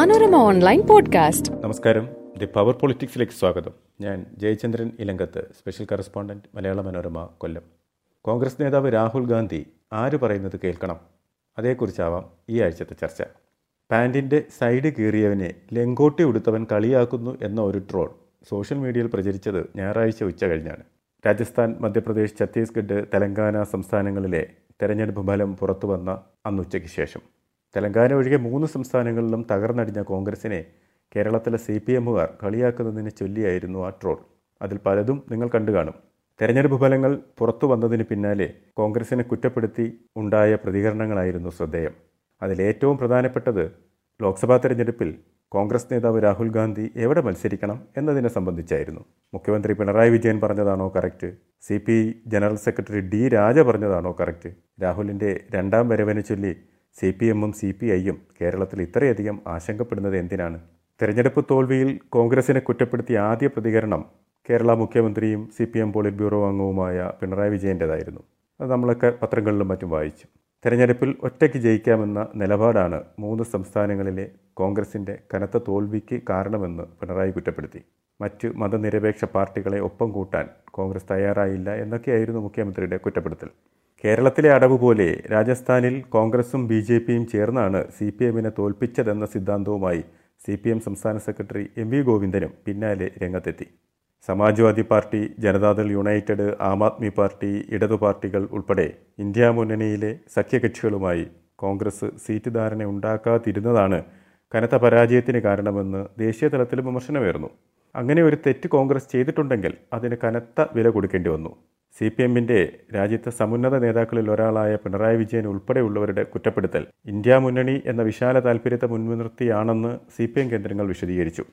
Manorama online podcast. നമസ്കാരം. The power പൊളിറ്റിക്സിലേക്ക് സ്വാഗതം. ഞാൻ ജയചന്ദ്രൻ ഇലങ്കത്ത് സ്പെഷ്യൽ കറസ്പോണ്ടന്റ് മലയാള മനോരമ കൊല്ലം. കോൺഗ്രസ് നേതാവ് രാഹുൽ ഗാന്ധി ആര് പറയുന്നത് കേൾക്കണം? അതേക്കുറിച്ചാവാം ഈ ആഴ്ചത്തെ ചർച്ച. പാന്റിന്റെ സൈഡ് കീറിയവനെ ലെങ്കോട്ടി ഉടുത്തവൻ കളിയാക്കുന്നു എന്ന ഒരു ട്രോൾ സോഷ്യൽ മീഡിയയിൽ പ്രചരിച്ചത് ഞായറാഴ്ച ഉച്ച കഴിഞ്ഞാണ്. രാജസ്ഥാൻ മധ്യപ്രദേശ് ഛത്തീസ്ഗഡ് തെലങ്കാന സംസ്ഥാനങ്ങളിലെ തെരഞ്ഞെടുപ്പ് ഫലം പുറത്തു വന്ന അന്നുച്ചയ്ക്ക് ശേഷം. തെലങ്കാന ഒഴികെ മൂന്ന് സംസ്ഥാനങ്ങളിലും തകർന്നടിഞ്ഞ കോൺഗ്രസിനെ കേരളത്തിലെ സി പി എമ്മുകാർ കളിയാക്കുന്നതിനെ ചൊല്ലിയായിരുന്നു ആ ട്രോൾ. അതിൽ പലതും നിങ്ങൾ കണ്ടു കാണും. തെരഞ്ഞെടുപ്പ് ഫലങ്ങൾ പുറത്തു വന്നതിന് പിന്നാലെ കോൺഗ്രസിനെ കുറ്റപ്പെടുത്തി ഉണ്ടായ പ്രതികരണങ്ങളായിരുന്നു ശ്രദ്ധേയം. അതിലേറ്റവും പ്രധാനപ്പെട്ടത് ലോക്സഭാ തെരഞ്ഞെടുപ്പിൽ കോൺഗ്രസ് നേതാവ് രാഹുൽ ഗാന്ധി എവിടെ മത്സരിക്കണം എന്നതിനെ സംബന്ധിച്ചായിരുന്നു. മുഖ്യമന്ത്രി Pinarayi Vijayan പറഞ്ഞതാണോ correct? C P general secretary D Raja പറഞ്ഞതാണോ correct? രാഹുലിന്റെ രണ്ടാം വരവനെ ചൊല്ലി സി പി എമ്മും സി പി ഐയും കേരളത്തിൽ ഇത്രയധികം ആശങ്കപ്പെടുന്നത് എന്തിനാണ്? തെരഞ്ഞെടുപ്പ് തോൽവിയിൽ കോൺഗ്രസിനെ കുറ്റപ്പെടുത്തിയ ആദ്യ പ്രതികരണം കേരള മുഖ്യമന്ത്രിയും C P M polit bureau അംഗവുമായ പിണറായി വിജയന്റെതായിരുന്നു. അത് നമ്മളൊക്കെ പത്രങ്ങളിലും മറ്റും വായിച്ചു. തെരഞ്ഞെടുപ്പിൽ ഒറ്റയ്ക്ക് ജയിക്കാമെന്ന നിലപാടാണ് മൂന്ന് സംസ്ഥാനങ്ങളിലെ കോൺഗ്രസിന്റെ കനത്ത തോൽവിക്ക് കാരണമെന്ന് പിണറായി കുറ്റപ്പെടുത്തി. മറ്റ് മതനിരപേക്ഷ പാർട്ടികളെ ഒപ്പം കൂട്ടാൻ കോൺഗ്രസ് തയ്യാറായില്ല എന്നൊക്കെയായിരുന്നു മുഖ്യമന്ത്രിയുടെ കുറ്റപ്പെടുത്തൽ. കേരളത്തിലെ അടവ് പോലെ രാജസ്ഥാനിൽ കോൺഗ്രസും ബി ജെ പിയും ചേർന്നാണ് സി പി എമ്മിനെ തോൽപ്പിച്ചതെന്ന സിദ്ധാന്തവുമായി സി പി എം സംസ്ഥാന സെക്രട്ടറി എം വി ഗോവിന്ദനും പിന്നാലെ രംഗത്തെത്തി. Samajwadi party Janata Dal united Aam Aadmi party ഇടതു പാർട്ടികൾ ഉൾപ്പെടെ ഇന്ത്യ മുന്നണിയിലെ സഖ്യകക്ഷികളുമായി കോൺഗ്രസ് സീറ്റ് ധാരണ ഉണ്ടാക്കാതിരുന്നതാണ് കനത്ത പരാജയത്തിന് കാരണമെന്ന് ദേശീയ തലത്തിലും വിമർശനമേർന്നു അങ്ങനെ ഒരു തെറ്റ് കോൺഗ്രസ് ചെയ്തിട്ടുണ്ടെങ്കിൽ അതിന് കനത്ത വില കൊടുക്കേണ്ടി വന്നു. സി പി എമ്മിന്റെ രാജ്യത്തെ സമുന്നത നേതാക്കളിൽ ഒരാളായ പിണറായി വിജയൻ ഉൾപ്പെടെയുള്ളവരുടെ കുറ്റപ്പെടുത്തൽ ഇന്ത്യ മുന്നണി എന്ന വിശാല താൽപ്പര്യത്തെ മുൻനിർത്തിയാണെന്ന് സി പി എം കേന്ദ്രങ്ങൾ വിശദീകരിച്ചു.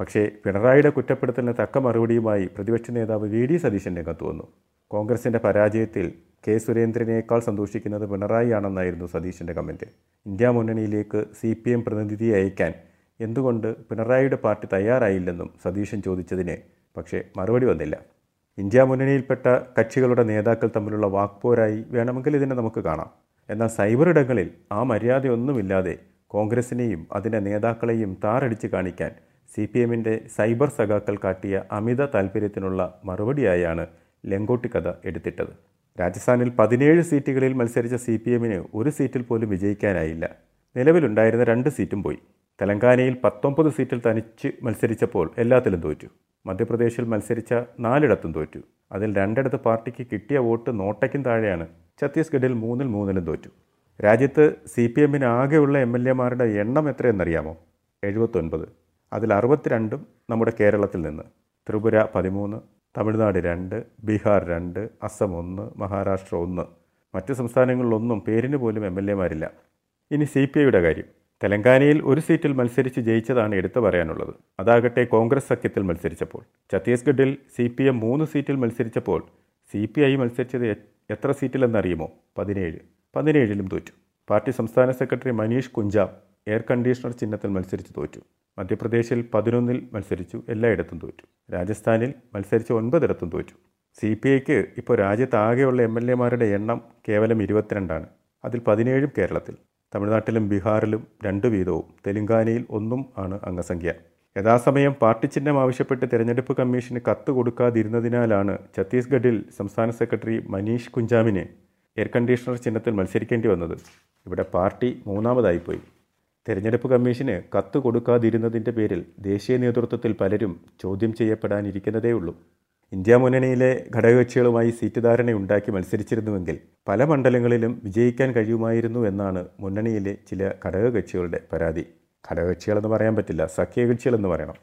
പക്ഷേ പിണറായിയുടെ കുറ്റപ്പെടുത്തലിന് തക്ക മറുപടിയുമായി പ്രതിപക്ഷ നേതാവ് വി ഡി സതീശൻ രംഗത്ത് വന്നു. കോൺഗ്രസിന്റെ പരാജയത്തിൽ കെ സുരേന്ദ്രനേക്കാൾ സന്തോഷിക്കുന്നത് പിണറായി ആണെന്നായിരുന്നു സതീശന്റെ കമന്റ് ഇന്ത്യ മുന്നണിയിലേക്ക് സി പി എം പ്രതിനിധിയെ അയക്കാൻ എന്തുകൊണ്ട് പിണറായിയുടെ പാർട്ടി തയ്യാറായില്ലെന്നും സതീശൻ ചോദിച്ചതിന് പക്ഷേ മറുപടി വന്നില്ല. ഇന്ത്യ മുന്നണിയിൽപ്പെട്ട കക്ഷികളുടെ നേതാക്കൾ തമ്മിലുള്ള വാക്പോരായി വേണമെങ്കിൽ ഇതിനെ നമുക്ക് കാണാം. എന്നാൽ സൈബർ ഇടങ്ങളിൽ ആ മര്യാദയൊന്നുമില്ലാതെ കോൺഗ്രസിനെയും അതിന്റെ നേതാക്കളെയും താറടിച്ച് കാണിക്കാൻ സി പി എമ്മിന്റെ സൈബർ സഖാക്കൾ കാട്ടിയ അമിത താൽപ്പര്യത്തിനുള്ള മറുപടിയായാണ് ലെങ്കോട്ടി കഥ എടുത്തിട്ടത്. രാജസ്ഥാനിൽ പതിനേഴ് സീറ്റുകളിൽ മത്സരിച്ച സി പി എമ്മിന് ഒരു സീറ്റിൽ പോലും വിജയിക്കാനായില്ല. നിലവിലുണ്ടായിരുന്ന രണ്ട് സീറ്റും പോയി. തെലങ്കാനയിൽ പത്തൊമ്പത് സീറ്റിൽ തനിച്ച് മത്സരിച്ചപ്പോൾ എല്ലാത്തിലും തോറ്റു. മധ്യപ്രദേശിൽ മത്സരിച്ച നാലിടത്തും തോറ്റു. അതിൽ രണ്ടിടത്ത് പാർട്ടിക്ക് കിട്ടിയ വോട്ട് നോട്ടയ്ക്കും താഴെയാണ്. ഛത്തീസ്ഗഡിൽ മൂന്നിൽ മൂന്നിലും തോറ്റു. രാജ്യത്ത് സി പി എമ്മിന് ആകെയുള്ള എം എൽ എമാരുടെ എണ്ണം എത്രയെന്നറിയാമോ? എഴുപത്തൊൻപത്. അതിൽ അറുപത്തിരണ്ടും നമ്മുടെ കേരളത്തിൽ നിന്ന്. ത്രിപുര പതിമൂന്ന് തമിഴ്നാട് രണ്ട് ബീഹാർ രണ്ട് അസം ഒന്ന് മഹാരാഷ്ട്ര ഒന്ന്. മറ്റ് സംസ്ഥാനങ്ങളിലൊന്നും പേരിന് പോലും എം എൽ എമാരില്ല ഇനി സി പി ഐയുടെ കാര്യം. തെലങ്കാനയിൽ ഒരു സീറ്റിൽ മത്സരിച്ച് ജയിച്ചതാണ് എടുത്തു പറയാനുള്ളത്. അതാകട്ടെ കോൺഗ്രസ് സഖ്യത്തിൽ മത്സരിച്ചപ്പോൾ. ഛത്തീസ്ഗഡിൽ സി പി എം മൂന്ന് സീറ്റിൽ മത്സരിച്ചപ്പോൾ സി പി ഐ മത്സരിച്ചത് എത്ര സീറ്റിലെന്നറിയുമോ? പതിനേഴ്. പതിനേഴിലും തോറ്റു. പാർട്ടി സംസ്ഥാന secretary Manish Kunjam air conditioner ചിഹ്നത്തിൽ മത്സരിച്ച് തോറ്റു. മധ്യപ്രദേശിൽ പതിനൊന്നിൽ മത്സരിച്ചു എല്ലായിടത്തും തോറ്റു. രാജസ്ഥാനിൽ മത്സരിച്ച് ഒൻപതിടത്തും തോറ്റു. സി പി ഐക്ക് ഇപ്പോൾ രാജ്യത്താകെയുള്ള എം എൽ എമാരുടെ എണ്ണം കേവലം ഇരുപത്തിരണ്ടാണ്. അതിൽ പതിനേഴും കേരളത്തിൽ. തമിഴ്നാട്ടിലും ബീഹാറിലും രണ്ടു വീതവും. തെലുങ്കാനയിൽ ഒന്നും ആണ് അംഗസംഖ്യ. യഥാസമയം പാർട്ടി ചിഹ്നം ആവശ്യപ്പെട്ട് തെരഞ്ഞെടുപ്പ് കമ്മീഷന് കത്ത് കൊടുക്കാതിരുന്നതിനാലാണ് ഛത്തീസ്ഗഡിൽ സംസ്ഥാന സെക്രട്ടറി മനീഷ് കുഞ്ചാമിന് എയർ കണ്ടീഷണർ ചിഹ്നത്തിൽ മത്സരിക്കേണ്ടി വന്നത്. ഇവിടെ പാർട്ടി മൂന്നാമതായിപ്പോയി. തെരഞ്ഞെടുപ്പ് കമ്മീഷന് കത്ത് കൊടുക്കാതിരുന്നതിന്റെ പേരിൽ ദേശീയ നേതൃത്വത്തിൽ പലരും ചോദ്യം ചെയ്യപ്പെടാനിരിക്കുന്നതേയുള്ളൂ. ഇന്ത്യ മുന്നണിയിലെ ഘടകകക്ഷികളുമായി സീറ്റ് ധാരണയുണ്ടാക്കി മത്സരിച്ചിരുന്നുവെങ്കിൽ പല മണ്ഡലങ്ങളിലും വിജയിക്കാൻ കഴിയുമായിരുന്നു എന്നാണ് മുന്നണിയിലെ ചില ഘടകകക്ഷികളുടെ പരാതി. ഘടകകക്ഷികളെന്ന് പറയാൻ പറ്റില്ല സഖ്യകക്ഷികളെന്ന് പറയണം.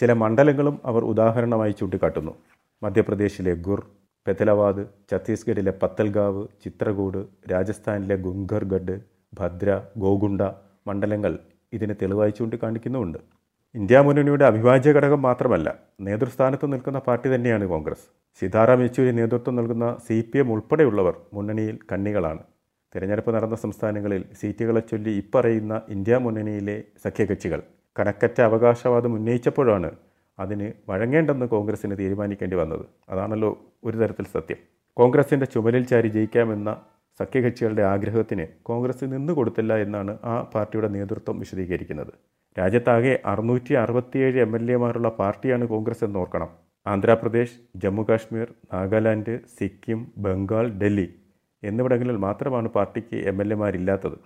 ചില മണ്ഡലങ്ങളും അവർ ഉദാഹരണമായി ചൂണ്ടിക്കാട്ടുന്നു. മധ്യപ്രദേശിലെ ഗുർ പെതലവാദ് ഛത്തീസ്ഗഡിലെ പത്തൽഗാവ് ചിത്രകൂട് രാജസ്ഥാനിലെ ഗുംഗർഗഡ് ഭദ്ര ഗോകുണ്ട മണ്ഡലങ്ങൾ ഇതിന് തെളിവായി ചൂണ്ടിക്കാണിക്കുന്നുമുണ്ട്. ഇന്ത്യ മുന്നണിയുടെ അവിഭാജ്യ ഘടകം മാത്രമല്ല നേതൃസ്ഥാനത്ത് നിൽക്കുന്ന പാർട്ടി തന്നെയാണ് കോൺഗ്രസ്. സീതാറാം യെച്ചൂരി നേതൃത്വം നൽകുന്ന സി പി എം ഉൾപ്പെടെയുള്ളവർ മുന്നണിയിൽ കണ്ണികളാണ്. തിരഞ്ഞെടുപ്പ് നടന്ന സംസ്ഥാനങ്ങളിൽ സീറ്റുകളെ ചൊല്ലി ഇപ്പറയുന്ന ഇന്ത്യ മുന്നണിയിലെ സഖ്യകക്ഷികൾ. കണക്കറ്റ അവകാശവാദം ഉന്നയിച്ചപ്പോഴാണ് അതിന് വഴങ്ങേണ്ടെന്ന് കോൺഗ്രസിന് തീരുമാനിക്കേണ്ടി വന്നത്. അതാണല്ലോ ഒരു തരത്തിൽ സത്യം. കോൺഗ്രസിന്റെ ചുമലിൽ ചാരി ജയിക്കാമെന്ന സഖ്യകക്ഷികളുടെ ആഗ്രഹത്തിന് കോൺഗ്രസ് നിന്നു കൊടുത്തില്ല എന്നാണ് ആ പാർട്ടിയുടെ നേതൃത്വം വിശദീകരിക്കുന്നത്. രാജ്യത്താകെ അറുന്നൂറ്റി അറുപത്തിയേഴ് എം എൽ എമാരുള്ള പാർട്ടിയാണ് കോൺഗ്രസ് എന്ന് ഓർക്കണം ആന്ധ്രാപ്രദേശ് ജമ്മുകാശ്മീർ നാഗാലാൻഡ് സിക്കിം ബംഗാൾ ഡൽഹി എന്നിവിടങ്ങളിൽ മാത്രമാണ് പാർട്ടിക്ക് എം എൽ എമാരില്ലാത്തത്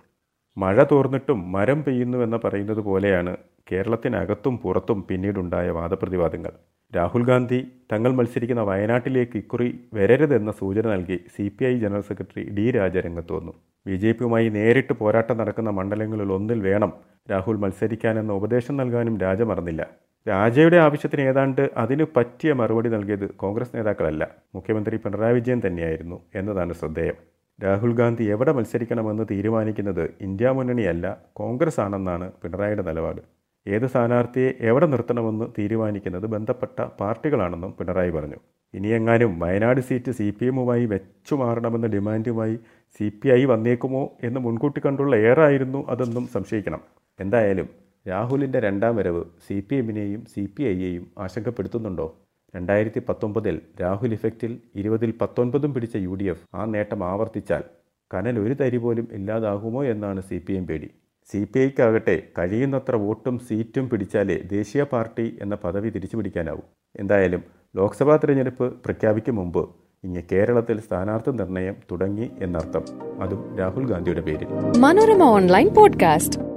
മഴ തോർന്നിട്ടും മരം പെയ്യുന്നുവെന്ന് പറയുന്നത് പോലെയാണ് കേരളത്തിനകത്തും പുറത്തും പിന്നീടുണ്ടായ വാദപ്രതിവാദങ്ങൾ. രാഹുൽ ഗാന്ധി തങ്ങൾ മത്സരിക്കുന്ന വയനാട്ടിലേക്ക് ഇക്കുറി വരരുതെന്ന സൂചന നൽകി C general secretary D Raja രംഗത്ത് വന്നു. ബി ജെ പിയുമായി നേരിട്ട് പോരാട്ടം നടക്കുന്ന മണ്ഡലങ്ങളിൽ ഒന്നിൽ വേണം രാഹുൽ മത്സരിക്കാനെന്ന ഉപദേശം നൽകാനും രാജ മറന്നില്ല. രാജയുടെ ആവശ്യത്തിന് ഏതാണ്ട് അതിന് പറ്റിയ മറുപടി നൽകിയത് കോൺഗ്രസ് നേതാക്കളല്ല. മുഖ്യമന്ത്രി പിണറായി വിജയൻ തന്നെയായിരുന്നു എന്നതാണ് ശ്രദ്ധേയം. രാഹുൽ ഗാന്ധി എവിടെ മത്സരിക്കണമെന്ന് തീരുമാനിക്കുന്നത് ഇന്ത്യ മുന്നണിയല്ല കോൺഗ്രസ് ആണെന്നാണ് പിണറായിയുടെ നിലപാട്. ഏത് സ്ഥാനാർത്ഥിയെ എവിടെ നിർത്തണമെന്ന് തീരുമാനിക്കുന്നത് ബന്ധപ്പെട്ട പാർട്ടികളാണെന്നും പിണറായി പറഞ്ഞു. ഇനിയെങ്ങാനും വയനാട് സീറ്റ് സി പി എമ്മുമായി വെച്ചു മാറണമെന്ന ഡിമാൻഡുമായി സി പി ഐ വന്നേക്കുമോ എന്ന് മുൻകൂട്ടി കണ്ടുള്ള ഏറായിരുന്നു അതെന്നും സംശയിക്കണം. എന്തായാലും രാഹുലിന്റെ രണ്ടാം വരവ് സി പി എമ്മിനെയും സി പി ഐയെയും ആശങ്കപ്പെടുത്തുന്നുണ്ടോ? രണ്ടായിരത്തി പത്തൊമ്പതിൽ രാഹുൽ ഇഫക്റ്റിൽ ഇരുപതിൽ പത്തൊൻപതും പിടിച്ച യു ഡി എഫ് ആ നേട്ടം ആവർത്തിച്ചാൽ കനൽ ഒരു തരി പോലും ഇല്ലാതാകുമോ എന്നാണ് സി പി എം പേടി. സി പി ഐക്കാകട്ടെ കഴിയുന്നത്ര വോട്ടും സീറ്റും പിടിച്ചാലേ ദേശീയ പാർട്ടി എന്ന പദവി തിരിച്ചു പിടിക്കാനാവൂ എന്തായാലും ലോക്സഭാ തിരഞ്ഞെടുപ്പ് പ്രഖ്യാപിക്കും മുമ്പ് ഇനി കേരളത്തിൽ സ്ഥാനാർത്ഥി നിർണയം തുടങ്ങി എന്നർത്ഥം. അതും രാഹുൽ ഗാന്ധിയുടെ പേരിൽ. Manorama online podcast.